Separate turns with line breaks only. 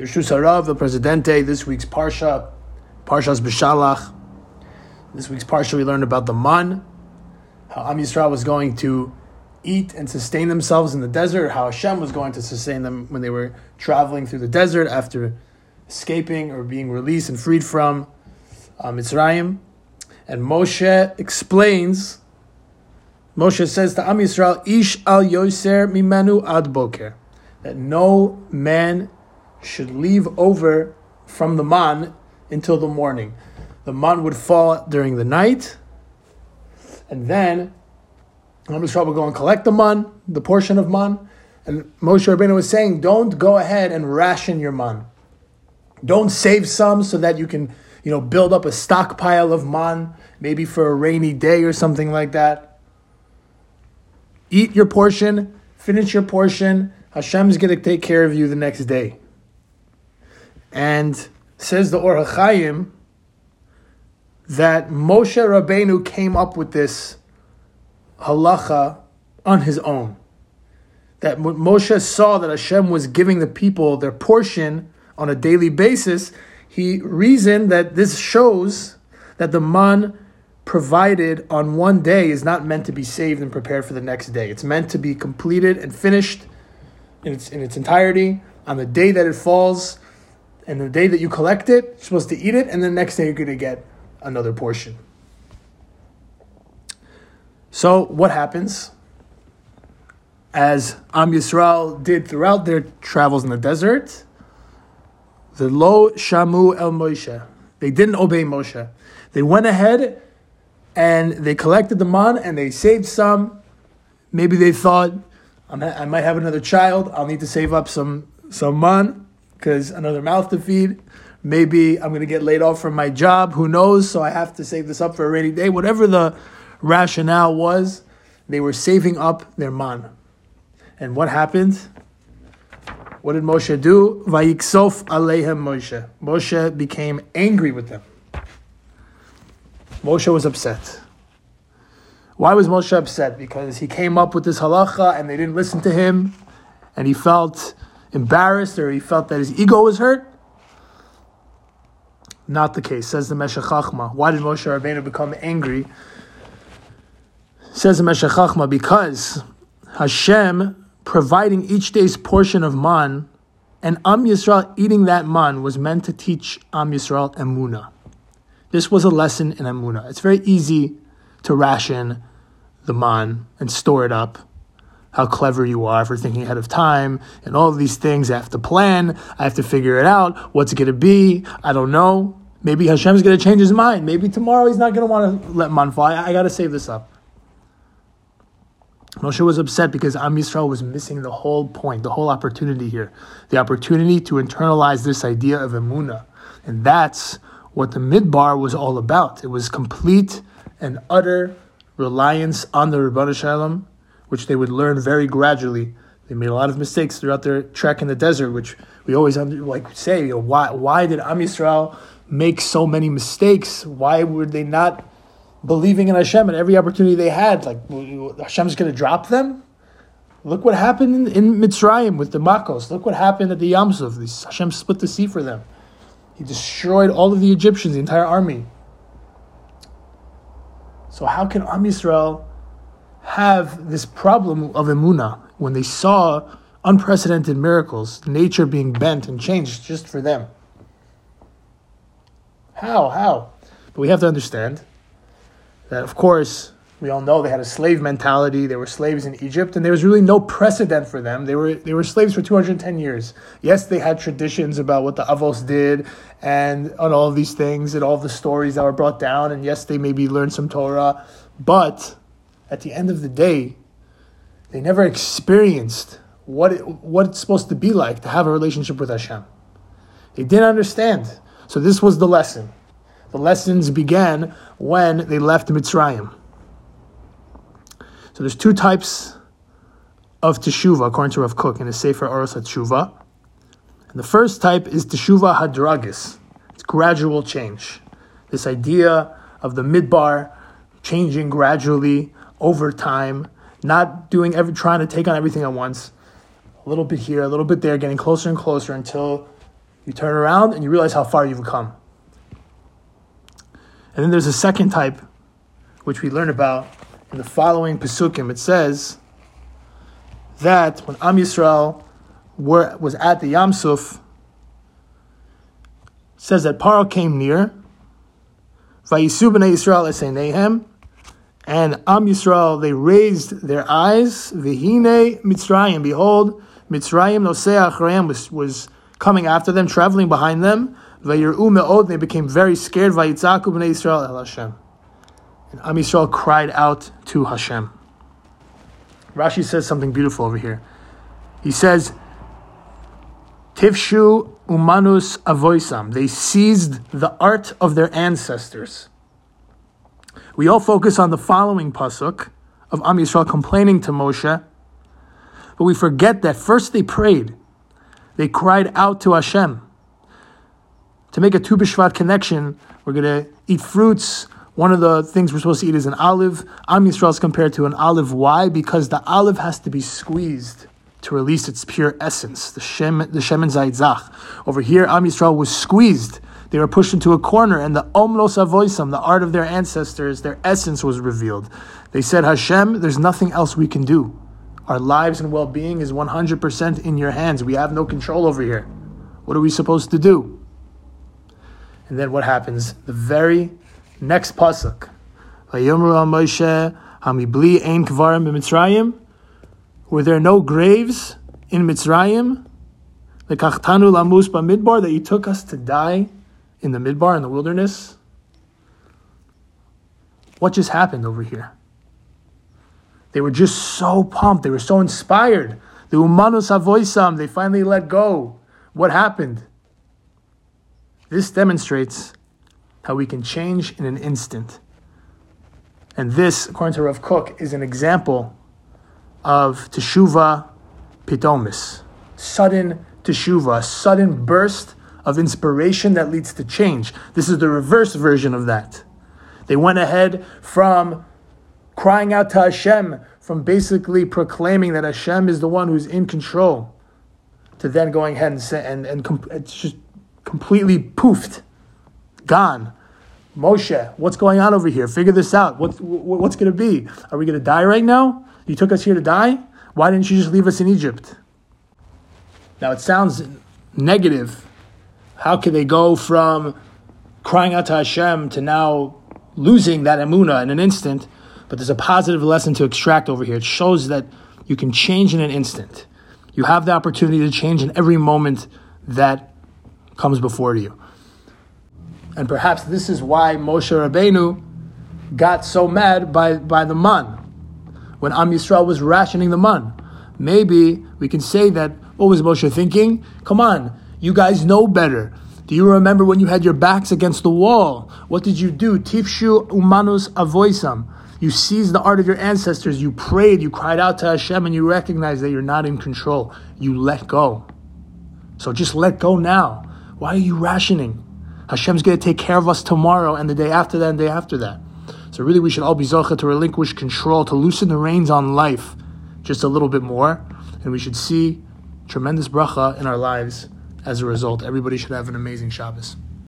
Birshus the Presidente, this week's Parsha, Parshas Beshalach. This week's Parsha, we learned about the man, how Am Yisrael was going to eat and sustain themselves in the desert, how Hashem was going to sustain them when they were traveling through the desert after escaping or being released and freed from uh, Mitzrayim. And Moshe explains, Moshe says to Am Yisrael, Ish al Yoser mimenu ad boker, that no man should leave over from the man until the morning. The man would fall during the night, and then Am Yisrael would go and collect the man, the portion of man. And Moshe Rabbeinu was saying, don't go ahead and ration your man. Don't save some so that you can, you know, build up a stockpile of man, maybe for a rainy day or something like that. Eat your portion, finish your portion. Hashem's going to take care of you the next day. And says the Or HaChaim that Moshe Rabbeinu came up with this halacha on his own. That Moshe saw that Hashem was giving the people their portion on a daily basis, he reasoned that this shows that the man provided on one day is not meant to be saved and prepared for the next day. It's meant to be completed and finished in its, in its entirety on the day that it falls and the day that you collect it, you're supposed to eat it, and the next day you're going to get another portion. So, what happens? As Am Yisrael did throughout their travels in the desert, the Lo Shamu El Moshe. They didn't obey Moshe. They went ahead and they collected the man and they saved some. Maybe they thought, I might have another child. I'll need to save up some some man because another mouth to feed. Maybe I'm going to get laid off from my job. Who knows? So I have to save this up for a rainy day. Whatever the rationale was, they were saving up their man. And what happened? What did Moshe do? Vayiksof alehem Moshe. Moshe became angry with them. Moshe was upset. Why was Moshe upset? Because he came up with this halacha and they didn't listen to him, and he felt embarrassed or he felt that his ego was hurt. Not the case, says the Meshech Chachma. Why did Moshe Rabbeinu become angry? Says the Meshech Chachma, because Hashem providing each day's portion of man, and Am Yisrael eating that man was meant to teach Am Yisrael emuna. This was a lesson in emuna. It's very easy to ration the man and store it up. How clever you are for thinking ahead of time and all of these things. I have to plan. I have to figure it out. What's it going to be? I don't know. Maybe Hashem's going to change his mind. Maybe tomorrow he's not going to want to let man fly. I, I got to save this up. Moshe was upset because Am Yisrael was missing the whole point, the whole opportunity here, the opportunity to internalize this idea of emuna, and that's what the midbar was all about. It was complete and utter reliance on the Shel Olam, which they would learn very gradually. They made a lot of mistakes throughout their trek in the desert, which we always under, like say, you know, why why did Am Yisrael make so many mistakes? Why were they not believing in Hashem at every opportunity they had. Like Hashem's going to drop them. Look what happened in, in Mitzrayim with the Makos. Look what happened at the Yamsuf. Hashem split the sea for them. He destroyed all of the Egyptians, the entire army. So how can Am Yisrael have this problem of emuna when they saw unprecedented miracles, nature being bent and changed just for them? How? How? But we have to understand that, of course, we all know they had a slave mentality. They were slaves in Egypt, and there was really no precedent for them. They were they were slaves for 210 years. Yes, they had traditions about what the Avos did and on all of these things and all the stories that were brought down. And yes, they maybe learned some Torah, but at the end of the day, they never experienced what it, what it's supposed to be like to have a relationship with Hashem. They didn't understand. So this was the lesson. The lessons began when they left Mitzrayim. So there's two types of teshuva, according to Rav Kook in his Sefer Oros HaTeshuva. And the first type is teshuva hadragatis. It's gradual change. This idea of the midbar changing gradually over time, not doing every, trying to take on everything at once. A little bit here, a little bit there, getting closer and closer until You turn around and you realize how far you've come. And then there's a second type, which we learn about in the following Pesukim. It says that when Am Yisrael were, was at the Yamsuf, says that Paro came near, Vayisu b'nei Yisrael esenehem, and Am Yisrael, they raised their eyes, Vihine Mitzrayim, behold, Mitzrayim Nosei Achrayim was, was coming after them, traveling behind them, Vayiru me'od, they became very scared, Vayitzaku b'nei Yisrael el Hashem. And Am Yisrael cried out to Hashem. Rashi says something beautiful over here. He says, Tivshu umanus avoisam. They seized the art of their ancestors. We all focus on the following pasuk of Am Yisrael complaining to Moshe, but we forget that first they prayed. They cried out to Hashem. To make a Tu B'Shvat connection, we're going to eat fruits. One of the things we're supposed to eat is an olive. Am Yisrael is compared to an olive. Why? Because the olive has to be squeezed to release its pure essence, the Shem, the Shemen Zaitzach. Over here, Am Yisrael was squeezed. They were pushed into a corner, and the Omlos Avoisam, the art of their ancestors, their essence was revealed. They said, Hashem, there's nothing else we can do. Our lives and well being is 100% in your hands. We have no control over here. What are we supposed to do? And then what happens? The very next pasuk. Hamibli. Were there no graves in Mitzrayim? The kachtanu lamus midbar that you took us to die in the midbar in the wilderness? What just happened over here? They were just so pumped. They were so inspired. The umanus avoisam, they finally let go. What happened? This demonstrates how we can change in an instant. And this, according to Rav Kook, is an example of teshuva pitomis, sudden teshuva, sudden burst of inspiration that leads to change. This is the reverse version of that. They went ahead from crying out to Hashem, from basically proclaiming that Hashem is the one who's in control, to then going ahead and say, and, and com- it's just completely poofed, gone. Moshe, what's going on over here? Figure this out. What, what's going to be? Are we going to die right now? You took us here to die? Why didn't you just leave us in Egypt? Now it sounds negative. How could they go from crying out to Hashem to now losing that emuna in an instant? But there's a positive lesson to extract over here. It shows that you can change in an instant. You have the opportunity to change in every moment that comes before you. And perhaps this is why Moshe Rabbeinu got so mad by, by the man when Am Yisrael was rationing the man. Maybe we can say that, what was Moshe thinking? Come on, you guys know better. Do you remember when you had your backs against the wall? What did you do? Tifshu umanus avoisam. You seized the art of your ancestors. You prayed. You cried out to Hashem, and you recognized that you're not in control. You let go. So just let go now. Why are you rationing? Hashem's going to take care of us tomorrow and the day after that and the day after that. So really, we should all be zocha to relinquish control, to loosen the reins on life just a little bit more, and we should see tremendous bracha in our lives as a result. Everybody should have an amazing Shabbos.